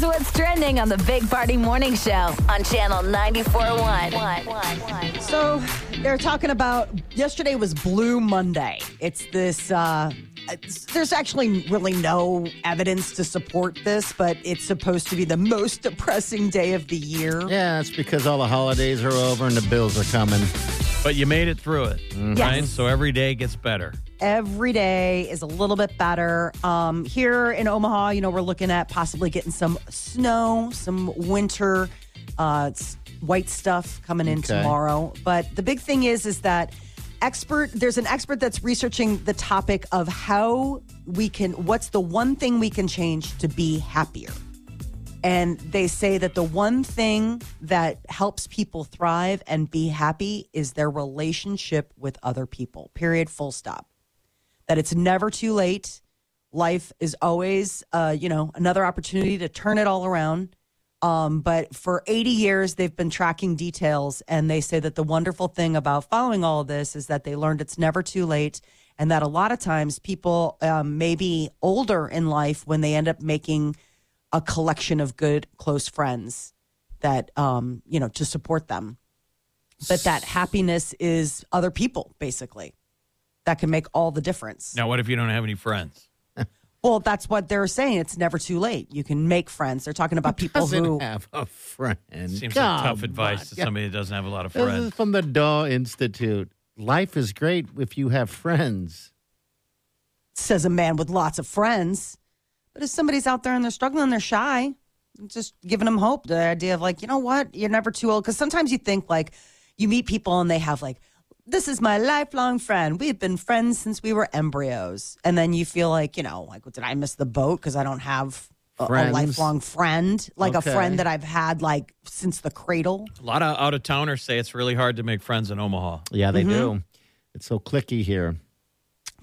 Here's what's trending on the Big Party Morning Show on Channel 94.1. So they're talking about yesterday was Blue Monday. It's this. Uh, there's actually really no evidence to support this, but it's supposed to be the most depressing day of the year. Yeah, it's because all the holidays are over and the bills are coming. But you made it through it, Mm-hmm. Yes. right? So every day gets better. Every day is a little bit better. Um, here in Omaha, you know, we're looking at possibly getting some snow, some winter uh, white stuff coming in Okay. tomorrow. But the big thing is, is that expert. There's an expert that's researching the topic of how we can. What's the one thing we can change to be happier? And they say that the one thing that helps people thrive and be happy is their relationship with other people. Period. Full stop. That it's never too late. Life is always, uh, you know, another opportunity to turn it all around. Um, but for 80 years, they've been tracking details, and they say that the wonderful thing about following all of this is that they learned it's never too late, and that a lot of times people um, may be older in life when they end up making a collection of good, close friends that, um, you know, to support them. But that happiness is other people, basically, that can make all the difference. Now, what if you don't have any friends? Well, that's what they're saying. It's never too late. You can make friends. They're talking about people Doesn't who. have a friend. Seems Come like tough advice on. to somebody that doesn't have a lot of friends. This is friends. from the Daw Institute. Life is great if you have friends. says a man with lots of friends. But if somebody's out there and they're struggling, they're shy, just giving them hope. The idea of like, you know what, you're never too old. Because sometimes you think like you meet people and they have like, this is my lifelong friend. We've been friends since we were embryos. And then you feel like, you know, like, did I miss the boat because I don't have a, a lifelong friend, like Okay. a friend that I've had like since the cradle? A lot of out of towners say it's really hard to make friends in Omaha. Yeah, they Mm-hmm. do. It's so clicky here.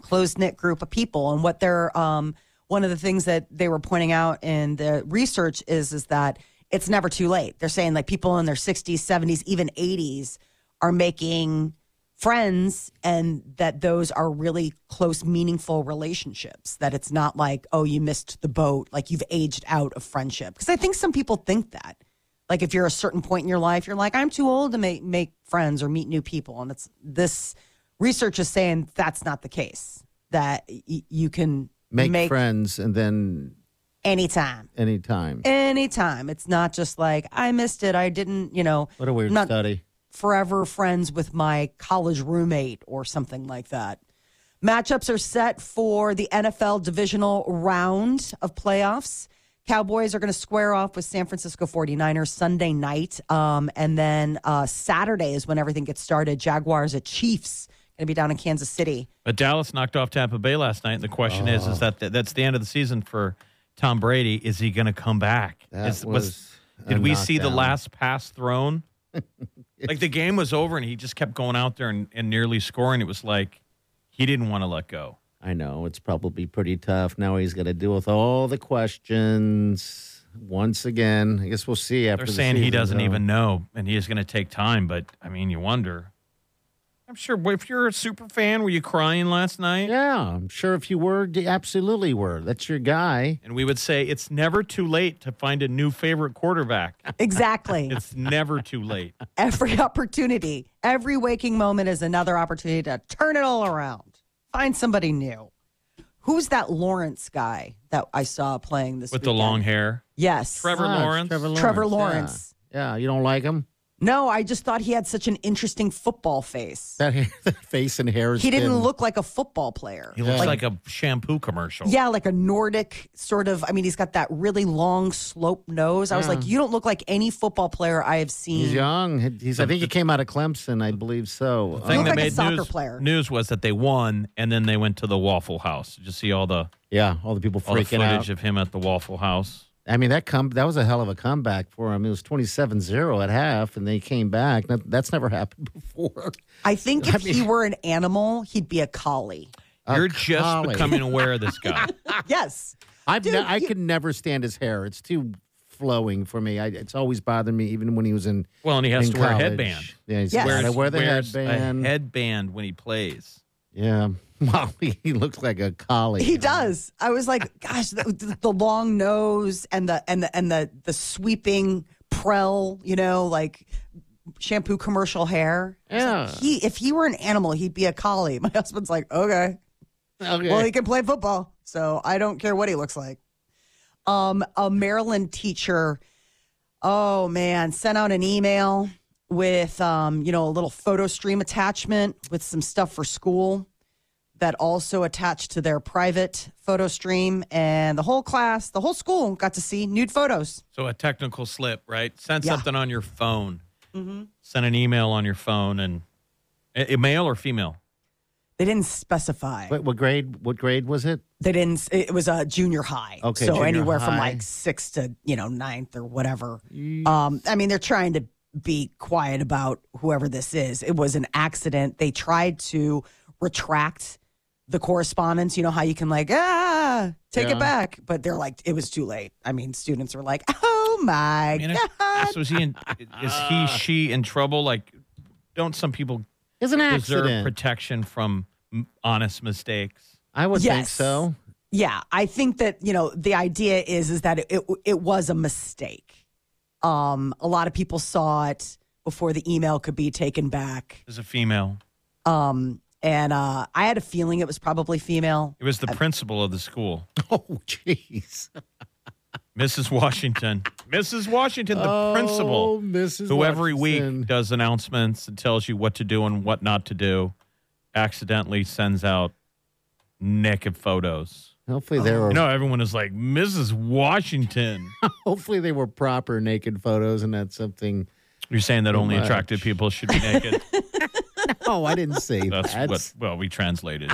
close knit group of people. And what they're um, one of the things that they were pointing out in the research is is that it's never too late. They're saying like people in their 60s, 70s, even 80s are making friends and that those are really close meaningful relationships that it's not like oh you missed the boat like you've aged out of friendship. Because i think some people think that. Like if you're a certain point in your life you're like i'm too old to make make friends or meet new people. And it's this research is saying that's not the case that y- you can Make, make, friends and then anytime. Anytime. anytime. It's not just like i missed it i didn't you know What a weird not study. Forever friends with my college roommate or something like that matchups are set for the nfl divisional round of playoffs cowboys are going to square off with san francisco 49ers sunday night um, and then uh, saturday is when everything gets started jaguars at chiefs going to be down in kansas city But Dallas knocked off Tampa Bay last night, and the question is, Oh. is that that's the end of the season for Tom Brady? Is he going to come back? That Is- was a did we see the last pass thrown? like the game was over, and he just kept going out there and, and nearly scoring. It was like he didn't want to let go. I know it's probably pretty tough. Now he's got to deal with all the questions once again. I guess we'll see after. They're the saying he doesn't over. even know, and he is going to take time. But I mean, you wonder. I'm sure if you're a super fan, were you crying last night? Yeah, I'm sure if you were, you absolutely were. That's your guy. And we would say it's never too late to find a new favorite quarterback. exactly It's never too late. every opportunity, every waking moment is another opportunity to turn it all around. Find somebody new. Who's that Lawrence guy that I saw playing this With the long hair. Yes. Trevor Ah, Lawrence. Trevor Lawrence. Trevor yeah. Lawrence. Yeah. you don't like him? No, I just thought he had such an interesting football face. That, hair, that face and hair. is He didn't thin. look like a football player. He looks like, a shampoo commercial. Yeah, like a Nordic sort of. I mean, he's got that really long slope nose. I was like, you don't look like any football player I have seen. He's young. He's, I think he came out of Clemson, I believe so. The thing look that like a made soccer news, player. news was that they won, and then they went to the Waffle House. Did you see all the yeah, all the people all the footage out. of him at the Waffle House? I mean, that come that was a hell of a comeback for him. It was 27-0 at half, and they came back. That's never happened before. I think if he were an animal, he'd be a collie. You're just collie. becoming aware of this guy. Yes. I've Dude, ne- I you- could never stand his hair. It's too flowing for me. I, it's always bothered me, even when he was in. Well, and he has in to wear a headband. Yeah, he's Yes. got to Wears- wear the headband. A headband when he plays. Yeah, Molly, he looks like a collie. He does. I was like, gosh, the, the, long nose and the and the and the the sweeping prel, you know, like shampoo commercial hair. Was like, Yeah. he if he were an animal, he'd be a collie. My husband's like, okay. Okay. Well, he can play football, so I don't care what he looks like. Um, a Maryland teacher, oh man, sent out an email with um, you know, a little photo stream attachment with some stuff for school that also attached to their private photo stream, and the whole class, the whole school got to see nude photos. So a technical slip, right? Send Yeah. something on your phone. Mm-hmm. Send an email on your phone, and a, a male or female. They didn't specify. What, what grade? What grade was it? They didn't. It was a junior high. Okay, so junior anywhere from like sixth to you know ninth or whatever. Um, I mean, they're trying to be quiet about whoever this is. It was an accident. They tried to retract the correspondence. You know how you can like ah take Yeah. it back, but they're like it was too late. I mean, students were like, oh my I mean, god. so is he? In, is he? She in trouble? Like, don't some people It's an deserve accident. protection from honest mistakes? I would think so. Yeah, I think that you know the idea is is that it it, it was a mistake. Um, a lot of people saw it before the email could be taken back. As a female, Um, and uh, I had a feeling it was probably female. it was the principal of the school, Oh, jeez. Mrs. Washington. Mrs. Washington, the Oh, principal, Mrs. who every Watson. week does announcements and tells you what to do and what not to do, accidentally sends out naked photos. Hopefully they were. You know, everyone is like, Mrs. Washington. Hopefully they were proper naked photos, and that's something. You're saying that only much. attractive people should be naked? Oh, I didn't say That's that. what, well, we translated.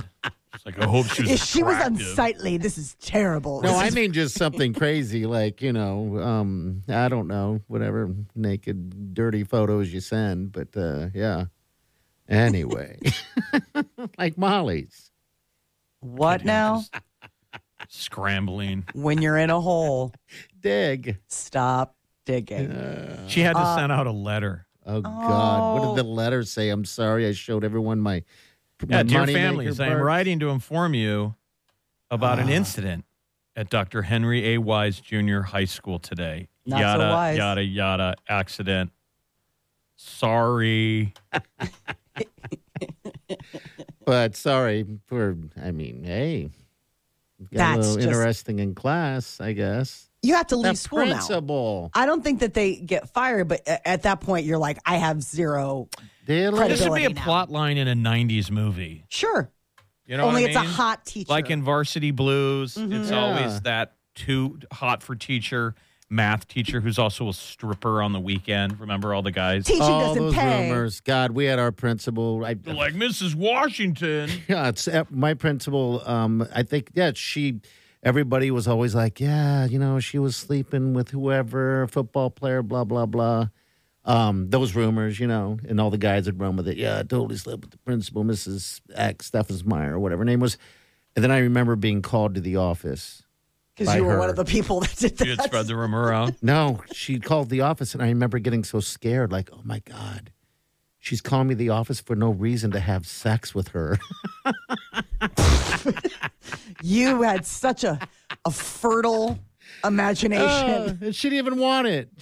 It's like, I hope she was If she was attractive. unsightly, this is terrible. No, This I is- mean just something crazy, like you know, um, I don't know, whatever naked, dirty photos you send, but uh, yeah. Anyway, like Molly's. what now? Scrambling. when you're in a hole, Dig. stop digging. She had to Uh, send out a letter. Oh God, what Oh. did the letter say? I'm sorry, I showed everyone my. Yeah, dear money families, I am part. writing to inform you about Ah. an incident at Dr. Henry A. Wise Junior High School today. Not so yada, wise. yada, yada, accident. Sorry. But sorry for. I mean, hey, got That's a little just- interesting in class, I guess. You have to leave The school now. I don't think that they get fired, but at that point, you're like, I have zero. Did Credibility. This would be a now. plot line in a 90s movie. Sure. You know Only what I it's a hot teacher. Like in Varsity Blues, it's Yeah. always that too hot for teacher, math teacher who's also a stripper on the weekend. Remember all the guys? Teaching all doesn't those pay. rumors. God, we had our principal. I, like Mrs. Washington. Yeah, it's uh, my principal. Um, I think yeah, she. Everybody was always like, yeah, you know, she was sleeping with whoever, football player, blah blah blah. Um, those rumors, you know, and all the guys would run with it. Yeah, I totally slept with the principal, Mrs. X, Steffensmeyer, or whatever her name was. And then I remember being called to the office. Because you were her. one of the people that did You had that. spread the rumor around. No, she called the office, and I remember getting so scared, like, oh my god, she's calling me the office for no reason to have sex with her. You had such a, a fertile imagination. Uh, she didn't even want it.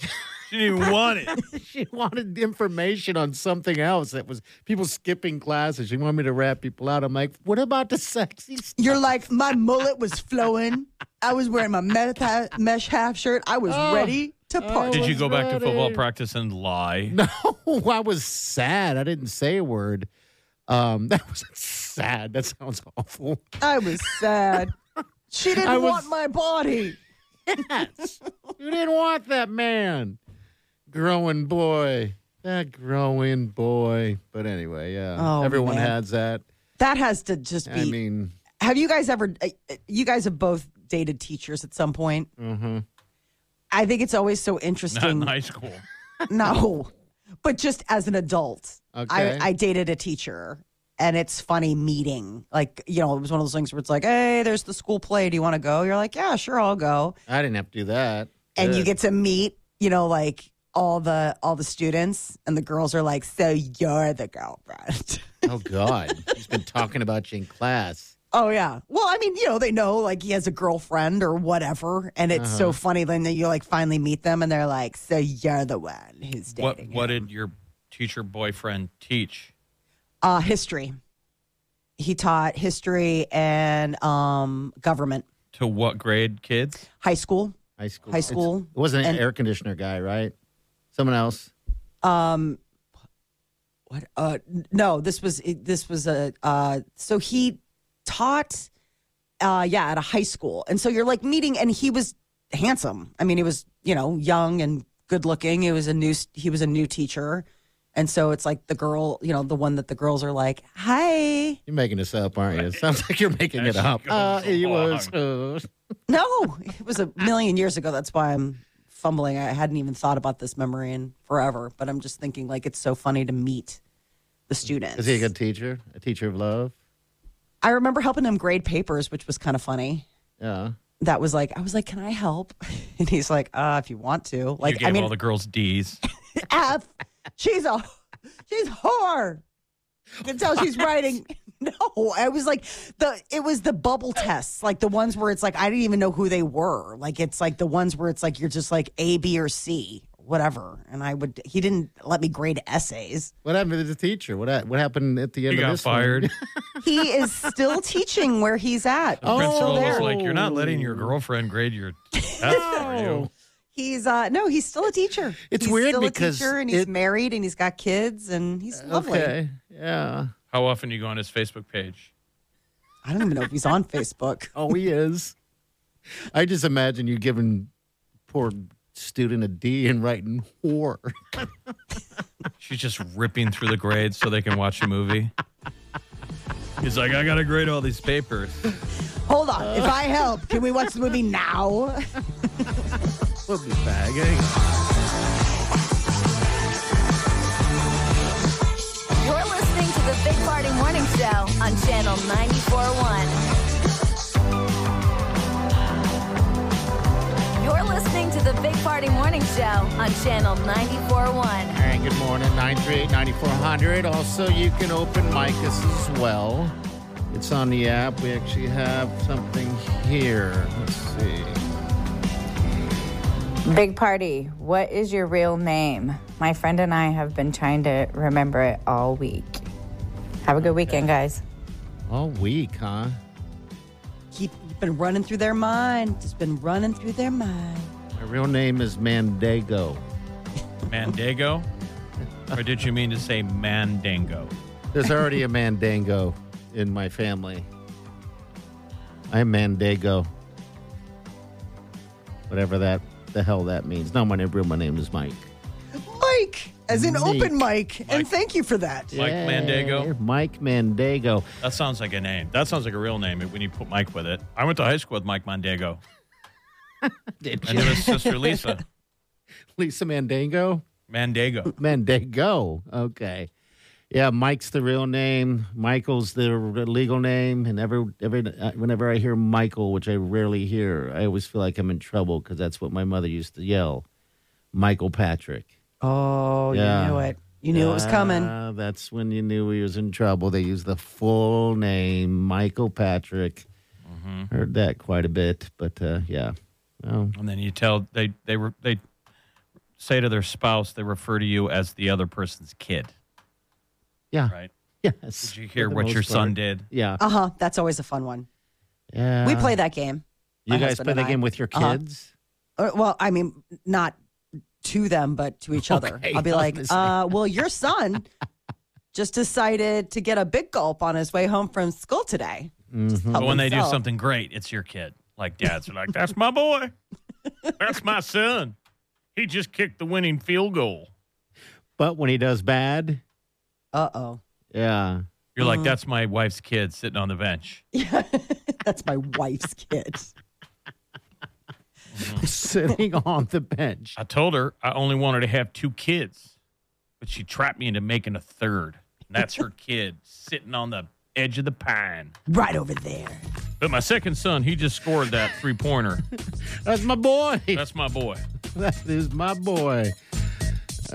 She didn't even want it. she wanted information on something else that was people skipping classes. She wanted me to rat people out. I'm like, what about the sexy stuff? You're like, my mullet was flowing. I was wearing my meth ha- mesh half shirt. I was Oh. ready to party. Did you was go back to football practice and lie? No, I was sad. I didn't say a word. Um, that was sad. That sounds awful. I was sad. She didn't I was- want my body. Yes. you didn't want that man. Growing boy. That growing boy. But anyway, yeah. Oh, Everyone man. has that. That has to just be. I mean, have you guys ever? uh, You guys have both dated teachers at some point. Mm-hmm. I think it's always so Not interesting. in high school. No, but just as an adult, Okay. I, I dated a teacher, and it's funny meeting. Like you know, it was one of those things where it's like, "Hey, there's the school play. Do you want to go?" You're like, "Yeah, sure, I'll go." I didn't have to do that. And you get to meet, you know, like all the all the students, and the girls are like, "So you're the girlfriend." Oh God, he's been talking about you in class. Oh yeah. Well, I mean, you know, they know like he has a girlfriend or whatever, and it's Uh-huh. so funny then that you like finally meet them, and they're like, "So you're the one who's What dating What him." did your teacher boyfriend teach? Uh, history. He taught history and um, government, To what grade kids? high school. High school. High It's- school. it wasn't an And- air conditioner guy, right? Someone else. Um, what? Uh, no, this was this was a. Uh, so he taught, uh, yeah, at a high school, and so you're like meeting, and he was handsome. I mean, he was you know young and good looking. He was a new he was a new teacher, and so it's like the girl, you know, the one that the girls are like, "Hi." You're making this up, aren't you? It sounds like you're making it up. Uh, he was. uh, No, it was a million years ago. That's why I'm fumbling. I hadn't even thought about this memory in forever, but I'm just thinking like it's so funny to meet the students. is he a good teacher? A teacher of love? I remember helping him grade papers, which was kind of funny. Yeah. That was like, I was like, "Can I help?" And he's like, "Uh, if you want to." Like, you gave I mean, all the girls D's. F. She's a, she's whore. You can tell she's writing. No, I was like the. It was the bubble tests, like the ones where it's like I didn't even know who they were. Like it's like the ones where it's like you're just like A, B, or C, whatever. And I would. He didn't let me grade essays. What happened to the teacher? What ha- What happened at the end He of got this fired. He is still teaching where he's at. The principal there. was oh. like, "You're not letting your girlfriend grade your tests for you." He's uh no, he's still a teacher. It's he's weird still because a teacher and he's it- married and he's got kids and he's lovely. Okay. Yeah. How often do you go on his Facebook page? I don't even know if he's on Facebook. Oh, he is. I just imagine you giving poor student a D and writing whore. She's just ripping through the grades so they can watch a movie. He's like, I gotta grade all these papers. Hold on. If I help, can we watch the movie now? We'll be bagging. You're listening to the Big Party Morning Show on Channel 94.1. You're listening to the Big Party Morning Show on Channel 94.1. All right, good morning. 938-9400. Also, you can open Micah's as well. It's on the app. We actually have something here. Let's see. Big party. What is your real name? My friend and I have been trying to remember it all week. Have a good weekend, guys. All week, huh? Keep been running through their mind. Just been running through their mind. My real name is Mandego. Mandego? or did you mean to say Mandango? There's already a Mandango in my family. I'm Mandego. Whatever that the hell that means. No, my name, real my name is Mike. Mike, as in Mike. open mic. And Mike. thank you for that. Mike Mandego? Mike Mandego. That sounds like a name. That sounds like a real name when you put Mike with it. I went to high school with Mike Mandego. Did And then his sister Lisa. Lisa Mandango? Mandego. Mandego. Okay. Yeah, Mike's the real name. Michael's the legal name. And every, every uh, whenever I hear Michael, which I rarely hear, I always feel like I'm in trouble because that's what my mother used to yell. Michael Patrick. Oh, Yeah. you knew it. You knew it was coming. That's when you knew he was in trouble. They used the full name, Michael Patrick. Mm-hmm. Heard that quite a bit, but uh, yeah. Well, And then you tell they they were they say to their spouse they refer to you as the other person's kid, yeah. right? Yes. Did you hear what your most son did? Yeah. Uh huh. That's always a fun one. yeah. we play that game. You guys play that I. game with your Uh-huh. kids? Uh, well, I mean, not to them, but to each other. Okay, I'll be like, uh, well, your son just decided to get a big gulp on his way home from school today. Mm-hmm. But when they do something great, it's your kid. Like dads are like, "That's my boy. That's my son. He just kicked the winning field goal." But when he does bad, Uh oh. yeah. You're Mm-hmm. like, "That's my wife's kid sitting on the bench." Yeah. That's my wife's kid. sitting on the bench. I told her I only wanted to have two kids, but she trapped me into making a third. And that's her kid sitting on the edge of the pine. Right over there. But my second son, he just scored that three pointer. That's my boy. That's my boy. That is my boy.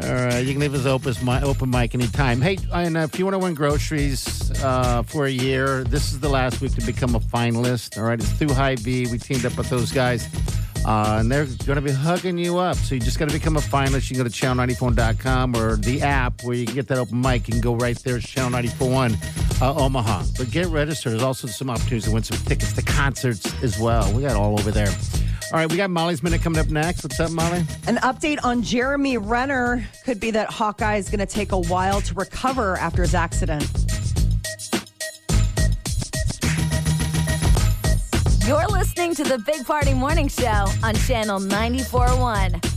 All right, you can leave us open, my open mic anytime. Hey, and uh, if you want to win groceries uh, for a year, this is the last week to become a finalist. All right, it's through Hy-Vee. We teamed up with those guys, uh, and they're going to be hugging you up. So you just got to become a finalist. You can go to channel94.com or the app where you can get that open mic. Can go right there, Channel 941 uh, Omaha. But get registered. There's also some opportunities to win some tickets to concerts as well. We got all over there. All right, we got Molly's Minute coming up next. What's up, Molly? An update on Jeremy Renner could be that Hawkeye is going to take a while to recover after his accident. You're listening to the Big Party Morning Show on Channel 94.1.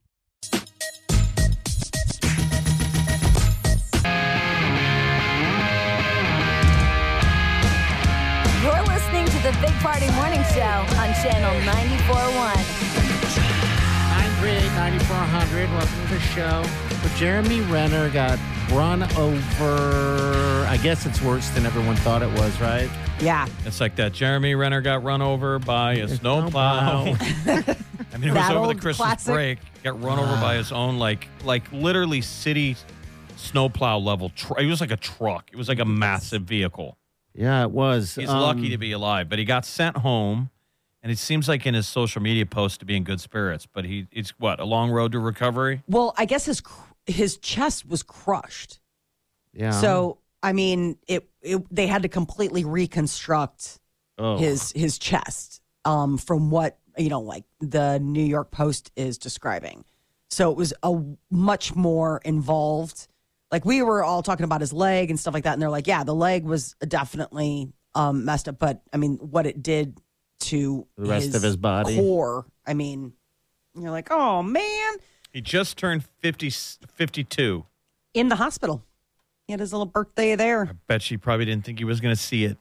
Big Party Morning Show on Channel 94.1. 938-9400. Welcome to the show. But Jeremy Renner got run over. I guess it's worse than everyone thought it was, right? Yeah. It's like that Jeremy Renner got run over by a snowplow. I mean, it was That over the old Christmas classic. break. Got run over by his own, like, like literally city snowplow level. Tr- it was like a truck. It was like a massive vehicle. Yeah, it was. He's Um, lucky to be alive, but he got sent home, and it seems like in his social media post to be in good spirits. But he, it's what a long road to recovery. Well, I guess his his chest was crushed. Yeah. So, I mean, it, it they had to completely reconstruct oh. his his chest um, from what you know, like the New York Post is describing. So it was a much more involved. Like we were all talking about his leg and stuff like that, and they're like, "Yeah, the leg was definitely um, messed up." But I mean, what it did to The rest of his body. core, I mean, you're like, "Oh man!" He just turned 50, 52. In the hospital, he had his little birthday there. I bet she probably didn't think he was going to see it.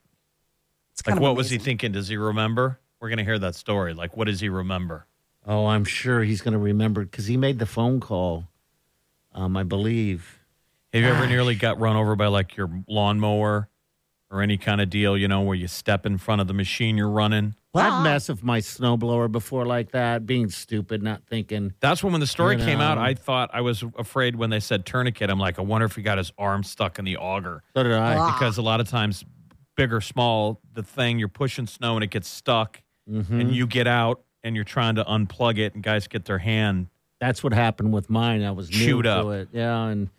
It's kind Like, of what was he thinking? Does he remember? We're going to hear that story. Like, what does he remember? Oh, I'm sure he's going to remember because he made the phone call. Um, I believe. Have you ever nearly got run over by like your lawnmower or any kind of deal, you know, where you step in front of the machine you're running? I've messed with my snowblower before like that, being stupid, not thinking. That's when when the story You came out, know. I thought I was afraid when they said tourniquet. I'm like, I wonder if he got his arm stuck in the auger. So did I. Because a lot of times, big or small, the thing you're pushing snow and it gets stuck, Mm-hmm. and you get out and you're trying to unplug it, and guys get their hand. That's what happened with mine. I was new Chewed to up. it. Yeah, and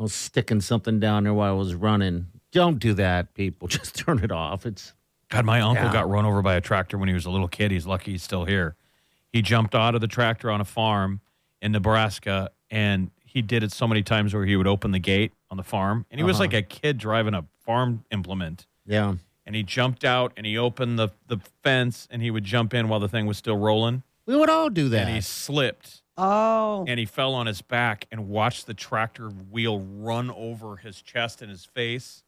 I was sticking something down there while I was running. Don't do that, people. Just turn it off. It's God, my uncle Yeah. got run over by a tractor when he was a little kid. He's lucky he's still here. He jumped out of the tractor on a farm in Nebraska, and he did it so many times where he would open the gate on the farm, and he was Uh-huh. like a kid driving a farm implement. yeah. And he jumped out and he opened the, the fence, and he would jump in while the thing was still rolling, We would all do that. and he slipped Oh, and he fell on his back and watched the tractor wheel run over his chest and his face.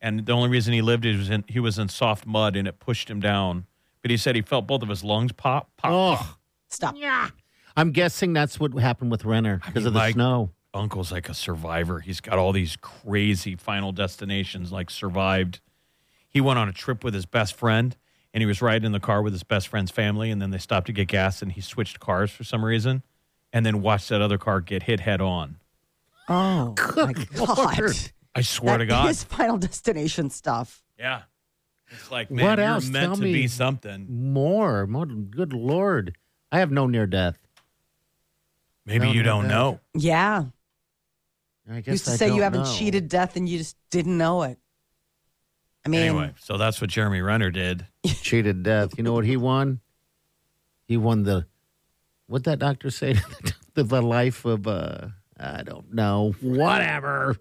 And the only reason he lived is he was in, he was in soft mud and it pushed him down. But he said he felt both of his lungs pop, pop. oh, stop. Yeah. I'm guessing that's what happened with Renner because mean, of the Mike- snow. Uncle's like a survivor. He's got all these crazy final destinations, like survived. He went on a trip with his best friend and he was riding in the car with his best friend's family, and then they stopped to get gas, and he switched cars for some reason, and then watch that other car get hit head on. Oh my god! I swear That to God. his Final Destination stuff. Yeah. It's like, man, what you're else? meant Tell to me be something. More, more. Good lord! I have no near death. Maybe No, you don't no. know. Yeah, I guess used to I say you don't haven't know. cheated death and you just didn't know it. I mean, Anyway, so that's what Jeremy Renner did. cheated death. You know what he won? He won the what that doctor say? the, the life of uh I don't know. Whatever.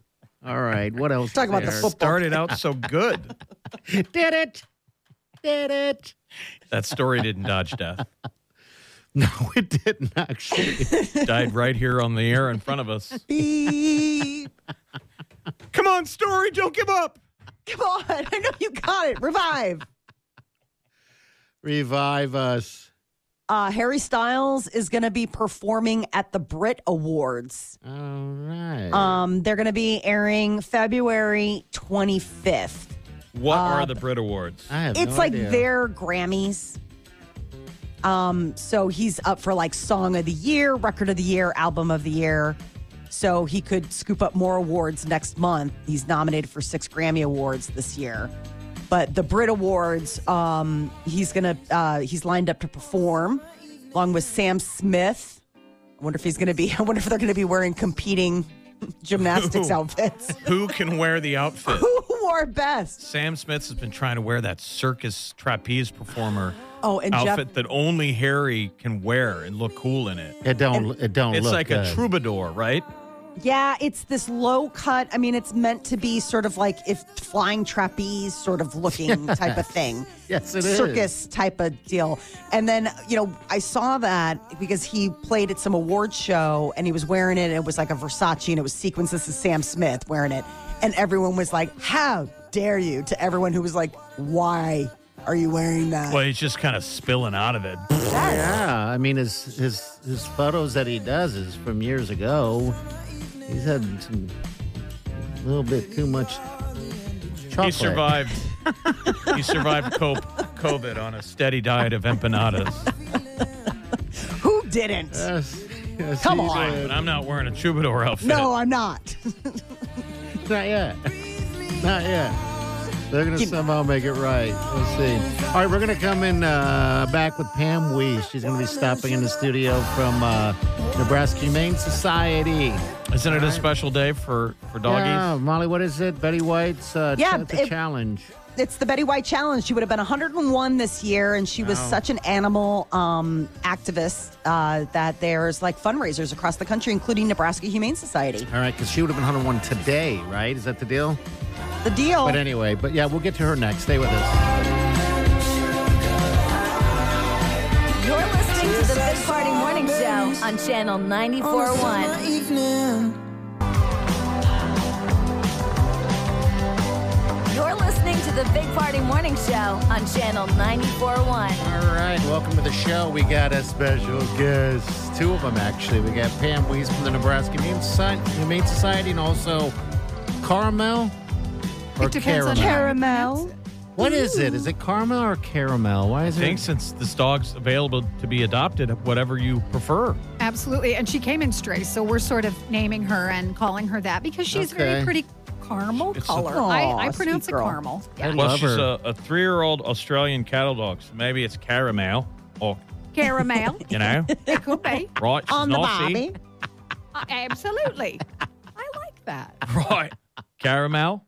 All right. What else? Talk is about the there? football. Started out so good. Did it? Did it? That story didn't dodge death. No, it didn't actually. Died right here on the air in front of us. beep. Come on, story, don't give up. Come on, I know you got it. Revive. Revive us. Uh, Harry Styles is going to be performing at the Brit Awards. All right. Um, they're going to be airing February 25th. What are the Brit Awards? I have It's no like idea. their Grammys. Um, so he's up for like Song of the Year, Record of the Year, Album of the Year. So he could scoop up more awards next month. He's nominated for six Grammy Awards this year. But the Brit Awards, um, he's gonna uh, he's lined up to perform along with Sam Smith. I wonder if he's gonna be. I wonder if they're gonna be wearing competing gymnastics Ooh. outfits. Who can wear the outfit? Who wore best? Sam Smith has been trying to wear that circus trapeze performer Oh, and Jeff outfit that only Harry can wear and look cool in it. It don't. It don't. It's look like a good. troubadour, right? Yeah, it's this low cut. I mean, it's meant to be sort of like if flying trapeze sort of looking type of thing. Yes, it is. Circus type of deal. And then, you know, I saw that because he played at some award show and he was wearing it. And it was like a Versace and it was sequins. This is Sam Smith wearing it. And everyone was like, How dare you? To everyone who was like, Why are you wearing that? Well, he's just kind of spilling out of it. Yeah, I mean his his his photos that he does is from years ago. He's had some a little bit too much chocolate. He survived. he survived COVID on a steady diet of empanadas. Who didn't? Yes, yes, Come on. did. But I'm not wearing a troubadour outfit. no, I'm not. Not yet. Not yet. They're going to somehow make it right. We'll see. All right, we're going to come in uh, back with Pam Wiese. She's going to be stopping in the studio from uh, Nebraska Humane Society. Isn't it a special day for, for doggies? Yeah, Molly, what is it? Betty White's uh, Yeah, ch- it's a it- challenge. it's the Betty White Challenge. She would have been 101 this year, and she was Wow. such an animal um, activist uh, that there's like fundraisers across the country, including Nebraska Humane Society. All right, because she would have been 101 today, right? Is that the deal? The deal. But anyway, but yeah, we'll get to her next. Stay with us. Morning Show on Channel 94.1. You're listening to the Big Party Morning Show on Channel 94.1. All right, welcome to the show. We got a special guest, two of them actually. We got Pam Wiese from the Nebraska Humane Society, Humane Society and also Caramel or It depends on caramel. how Caramel. What is it? Is it caramel or caramel? Why is it I is think since this dog's available to be adopted, whatever you prefer. Absolutely. And she came in stray, so we're sort of naming her and calling her that because she's Okay. very pretty caramel It's a- color. Aw, I, I sweet pronounce it girl. caramel. I Well, love she's her. a, a three year old Australian cattle dog, so maybe it's caramel or, Caramel. you know, it could be. right? She's On the Aussie. bobby. Uh, absolutely. I like that. Right. Caramel.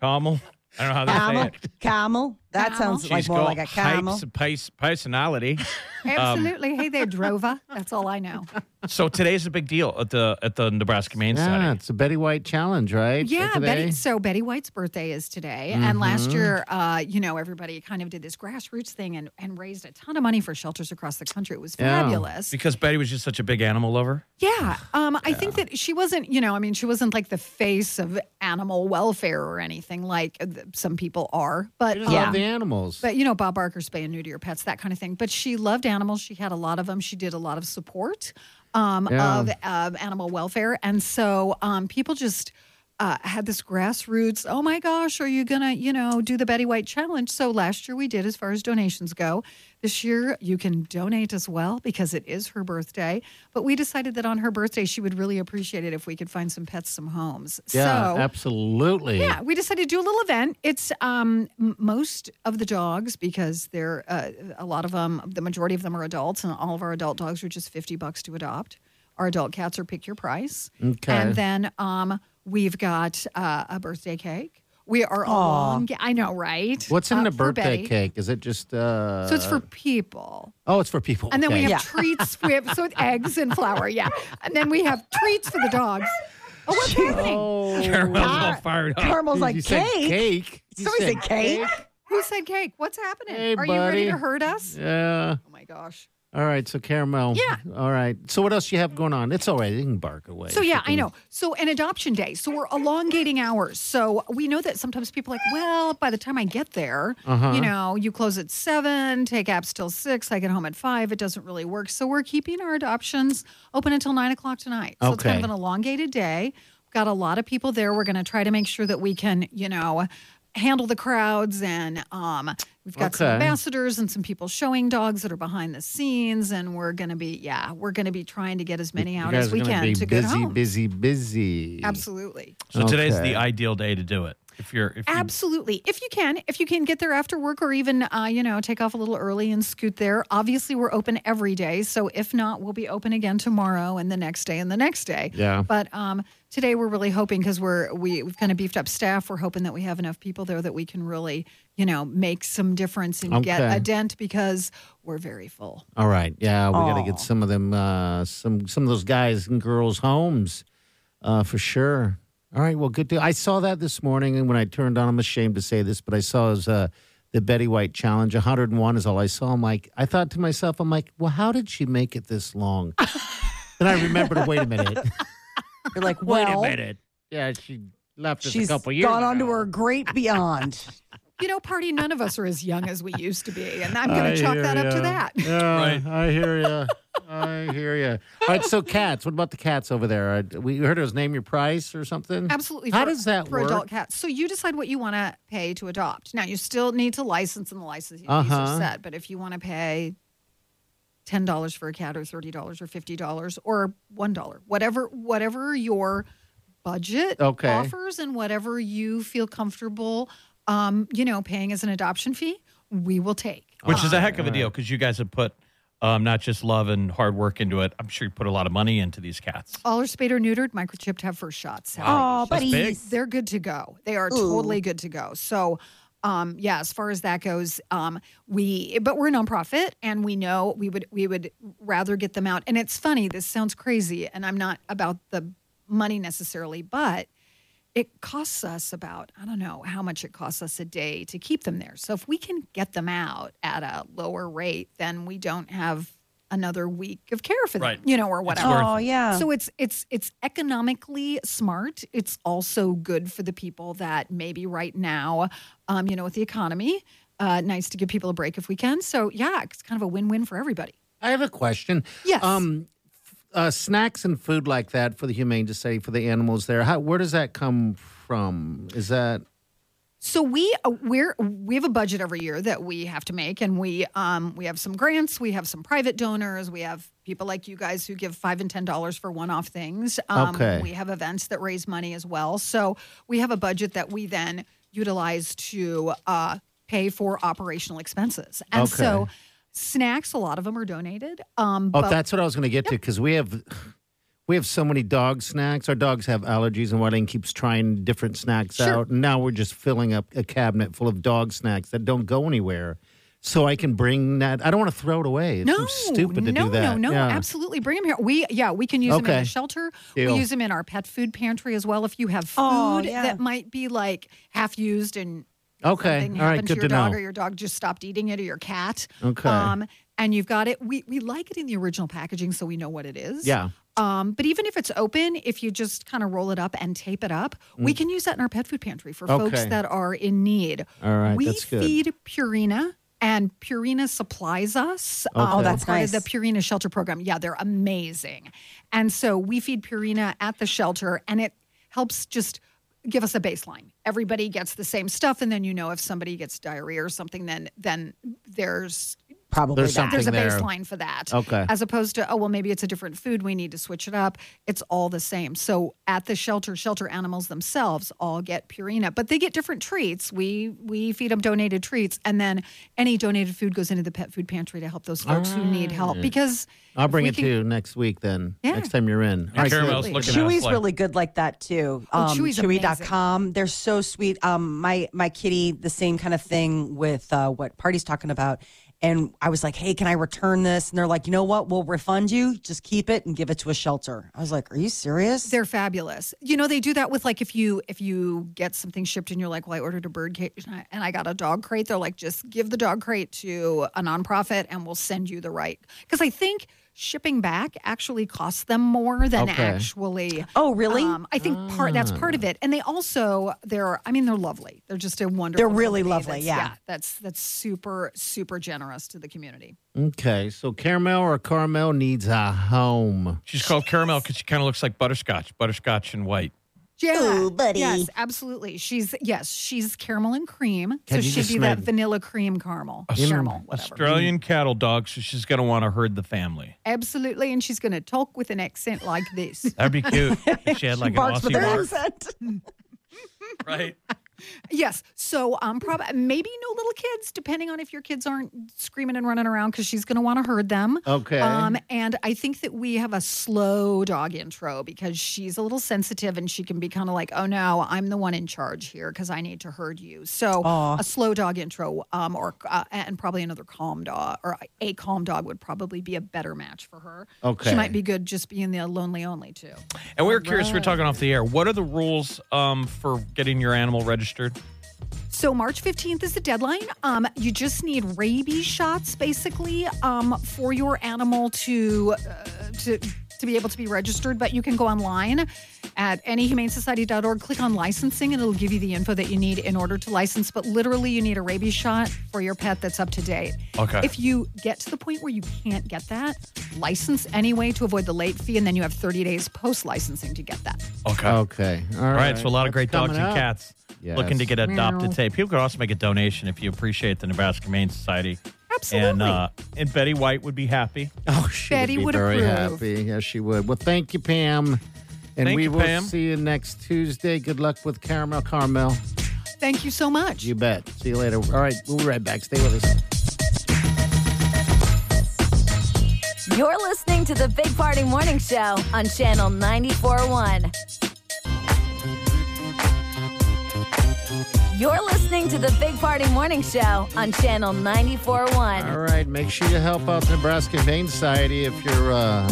Caramel. I don't know how to say it. Camel. That Camel. sounds like She's more got like a camel. heaps of pace, personality. Absolutely. hey there, Drova. That's all I know. So today's a big deal at the at the Nebraska Humane Yeah, Society. it's a Betty White challenge, right? Yeah, Betty. So Betty White's birthday is today, and last year, uh, you know, everybody kind of did this grassroots thing and, and raised a ton of money for shelters across the country. It was Yeah. fabulous. Because Betty was just such a big animal lover. Yeah, um, I think that she wasn't, you know, I mean, she wasn't like the face of animal welfare or anything like uh, th- some people are, but Love um, the animals. But you know, Bob Barker spay and neuter your pets, that kind of thing. But she loved animals. She had a lot of them. She did a lot of support um, Yeah. of uh, animal welfare, and so um, people just uh, had this grassroots, oh my gosh, are you going to, you know, do the Betty White challenge? So last year we did as far as donations go. This year you can donate as well because it is her birthday. But we decided that on her birthday, she would really appreciate it if we could find some pets, some homes. Yeah, so, absolutely. yeah, we decided to do a little event. It's um, most of the dogs because they're uh, a lot of them. The majority of them are adults, and all of our adult dogs are just fifty bucks to adopt. Our adult cats are pick your price. Okay. And then um, we've got uh, a birthday cake. We are along. I know, right? What's in Uh, the birthday cake? Is it just uh So it's for people. Oh, it's for people. And then we Okay. have treats. We have so it's eggs and flour, yeah. And then we have treats for the dogs. Oh, what's happening? Caramel's all fired up. Caramel's like you said cake. cake. You Somebody said cake. Who said cake? What's happening? Hey, Are you ready to hurt us? Yeah. Oh my gosh. All right. So caramel. Yeah. All right. So what else you have going on? It's all right. You can bark away. So yeah, I know. So an adoption day. So we're elongating hours. So we know that sometimes people are like, well, by the time I get there, Uh-huh. you know, you close at seven, take apps till six, I get home at five. It doesn't really work. So we're keeping our adoptions open until nine o'clock tonight. So it's kind of an elongated day. We've got a lot of people there. We're going to try to make sure that we can, you know, handle the crowds and um we've got some ambassadors and some people showing dogs that are behind the scenes and we're going to be yeah we're going to be trying to get as many out as we gonna can be to good busy, homes. busy, busy. Absolutely. So today's the ideal day to do it. If you're if you, Absolutely. If you can, if you can get there after work or even, uh, you know, take off a little early and scoot there. Obviously, we're open every day. So if not, we'll be open again tomorrow and the next day and the next day. Yeah. But um, today we're really hoping because we're, we, we've kind of beefed up staff. We're hoping that we have enough people there that we can really, you know, make some difference and get a dent because we're very full. All right. Yeah, we got to get some of them, uh, some some of those guys and girls homes, uh, for sure. All right. Well, good. To, I saw that this morning, and when I turned on, I'm ashamed to say this, but I saw his, uh, the Betty White challenge. 101 is all I saw. I'm like, I thought to myself, I'm like, well, how did she make it this long? then I remembered. Wait a minute. You're like, Wait a minute. Yeah, she left us she's a couple years gone on to her great beyond. You know, party, none of us are as young as we used to be. And I'm going to chalk hear that up to that. Yeah, Right. I hear you. I hear you. All right, so cats. What about the cats over there? Uh, We heard it was name your price or something. Absolutely. How for- does that for work? adult cats? So you decide what you want to pay to adopt. Now you still need to license, and the license fees Uh-huh. are set. But if you want to pay ten dollars for a cat, or thirty dollars, or fifty dollars, or one dollar, whatever, whatever your budget Okay. offers, and whatever you feel comfortable, um, you know, paying as an adoption fee, we will take. which is a heck of a deal because you guys have put um, not just love and hard work into it. I'm sure you put a lot of money into these cats. All are spayed or neutered, microchipped, have first shots. Oh, That's big. buddies. they're good to go. They are totally good to go. So, um, yeah, as far as that goes, um, we but we're a nonprofit, and we know we would we would rather get them out. And it's funny. This sounds crazy, and I'm not about the money necessarily, but it costs us about I don't know how much it costs us a day to keep them there. So if we can get them out at a lower rate, then we don't have another week of care for them, Right. you know, or whatever. Oh, yeah. So it's it's it's economically smart. It's also good for the people that maybe right now, um, you know, with the economy, uh, nice to give people a break if we can. So yeah, it's kind of a win-win for everybody. I have a question. Yes. Um, f- uh, snacks and food like that for the Humane Society for the animals there. How, where does that come from? Is that So we uh, we're we have a budget every year that we have to make, and we um we have some grants, we have some private donors, we have people like you guys who give five and ten dollars for one-off things. Um, Okay. We have events that raise money as well. So we have a budget that we then utilize to uh, pay for operational expenses, and so Okay. Snacks, a lot of them are donated. Um, Oh, but that's what I was going to get to because we have we have so many dog snacks. Our dogs have allergies, and Whiting keeps trying different snacks Sure. out. And now we're just filling up a cabinet full of dog snacks that don't go anywhere. So I can bring that. I don't want to throw it away. It No, stupid to no, do that. No, no, Yeah. absolutely. Bring them here. We yeah, we can use them in the shelter. Deal. We use them in our pet food pantry as well. If you have food Oh, yeah. that might be like half used and Okay. something All right. happened to Good your to dog know. or your dog just stopped eating it or your cat. Okay. Um, and you've got it. We we like it in the original packaging so we know what it is. Yeah. Um, but even if it's open, if you just kind of roll it up and tape it up, we can use that in our pet food pantry for folks Mm. That are in need. All right, We that's good. feed Purina. And Purina supplies us. Okay. Um, Oh, that's part nice. of the Purina shelter program. Yeah, they're amazing. And so we feed Purina at the shelter, and it helps just give us a baseline. Everybody gets the same stuff, and then you know if somebody gets diarrhea or something, then then there's Probably There's that. there's a Something there. baseline for that. Okay. As opposed to, oh, well, maybe it's a different food. We need to switch it up. It's all the same. So at the shelter, shelter animals themselves all get Purina, but they get different treats. We we feed them donated treats, and then any donated food goes into the pet food pantry to help those folks who need help. Because I'll bring it can- to you next week then. Yeah. Next time you're in. And Caramel's Absolutely. looking Chewy's like, really good like that too. Oh, Um, Chewy's Chewy.com. They're so sweet. Um, my my kitty, the same kind of thing with uh, what Party's talking about. And I was like, hey, can I return this? And they're like, you know what? We'll refund you. Just keep it and give it to a shelter. I was like, are you serious? They're fabulous. You know, they do that with like if you if you get something shipped and you're like, well, I ordered a bird cage and I, and I got a dog crate. They're like, just give the dog crate to a nonprofit and we'll send you the right. Because I think shipping back actually costs them more than Okay. actually. Oh, really? Um, I think part that's part of it. And they also they're I mean they're lovely. They're just a wonderful. They're really lovely, that's- yeah. That's that's super super generous to the community. Okay, so Caramel or Carmel needs a home. She's called Caramel because she kind of looks like butterscotch, butterscotch and white. Yeah, Ooh, buddy. Yes, absolutely. She's yes, she's caramel and cream. Can so you she'd just be that make- vanilla cream caramel. Caramel, whatever. Australian cattle dog, so she's going to want to herd the family. Absolutely, and she's going to talk with an accent like this. That'd be cute. if she had like an Barks with Aussie an bark, accent. right? Yes. So um, probably maybe no little kids, depending on if your kids aren't screaming and running around, because she's going to want to herd them. Okay. Um, and I think that we have a slow dog intro because she's a little sensitive and she can be kind of like, oh no, I'm the one in charge here because I need to herd you. So a slow dog intro, um, or uh, and probably another calm dog or a calm dog would probably be a better match for her. Okay. She might be good just being the lonely only too. And we were curious, We're talking off the air. What are the rules um, for getting your animal registered? So March 15th is the deadline. Um, you just need rabies shots, basically, um, for your animal to uh, to to be able to be registered. But you can go online at nehumanesociety.org, click on licensing, and it'll give you the info that you need in order to license. But literally, you need a rabies shot for your pet that's up to date. Okay. If you get to the point where you can't get that, license anyway to avoid the late fee, and then you have 30 days post licensing to get that. Okay. Okay. All All right. right, so a lot of great dogs coming and up. cats Yes. looking to get adopted Meow. today. People could also make a donation if you appreciate the Nebraska Humane Society. Absolutely. And uh, and Betty White would be happy. Oh, she Betty would be would very approve. happy. Yes, she would. Well, thank you, Pam. And Thank we you, will Pam. see you next Tuesday. Good luck with Caramel Carmel. Thank you so much. You bet. See you later. All right, we'll be right back. Stay with us. You're listening to the Big Party Morning Show on Channel 94.1. You're listening to the Big Party Morning Show on Channel 94.1. All right, make sure you help out the Nebraska Humane Society if you're uh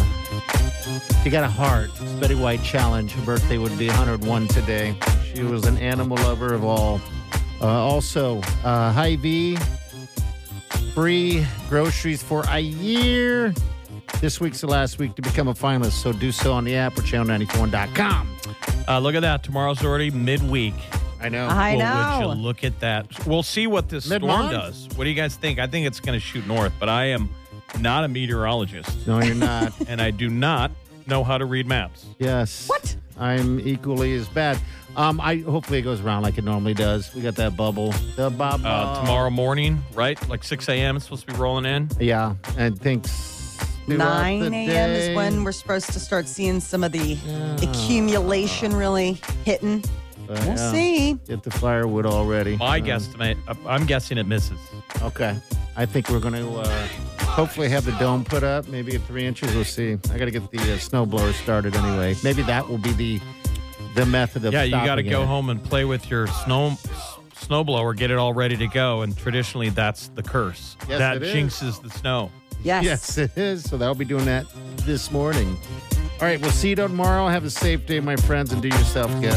if you got a heart. It's Betty White Challenge. Her birthday would be 101 today. She was an animal lover of all. Uh, also, uh, Hy-Vee, free groceries for a year. This week's the last week to become a finalist, so do so on the app or channel94.com. Uh, look at that. Tomorrow's already midweek. I know. I Well, know. Would you look at that? We'll see what this storm Mid-month? does. What do you guys think? I think it's going to shoot north, but I am not a meteorologist, no, you're not. and I do not know how to read maps. Yes. What? I'm equally as bad. Um, I hopefully it goes around like it normally does. We got that bubble. The bubble. Uh, tomorrow morning, right? Like 6 a.m. It's supposed to be rolling in. Yeah, and thinks 9 a.m. is when we're supposed to start seeing some of the accumulation really hitting. We'll see. Get the firewood already. My Um, guesstimate, uh, I'm guessing it misses. Okay. I think we're going to uh, hopefully have the dome put up. Maybe at three inches. We'll see. I got to get the uh, snow blower started anyway. Maybe that will be the the method of Yeah, you got to stopping go it. home and play with your snow snowblower, get it all ready to go. And traditionally, that's the curse. Yes, that it is. jinxes the snow. Yes. Yes, it is. So I'll be doing that this morning. All right, we'll see you tomorrow. Have a safe day, my friends, and do yourself good.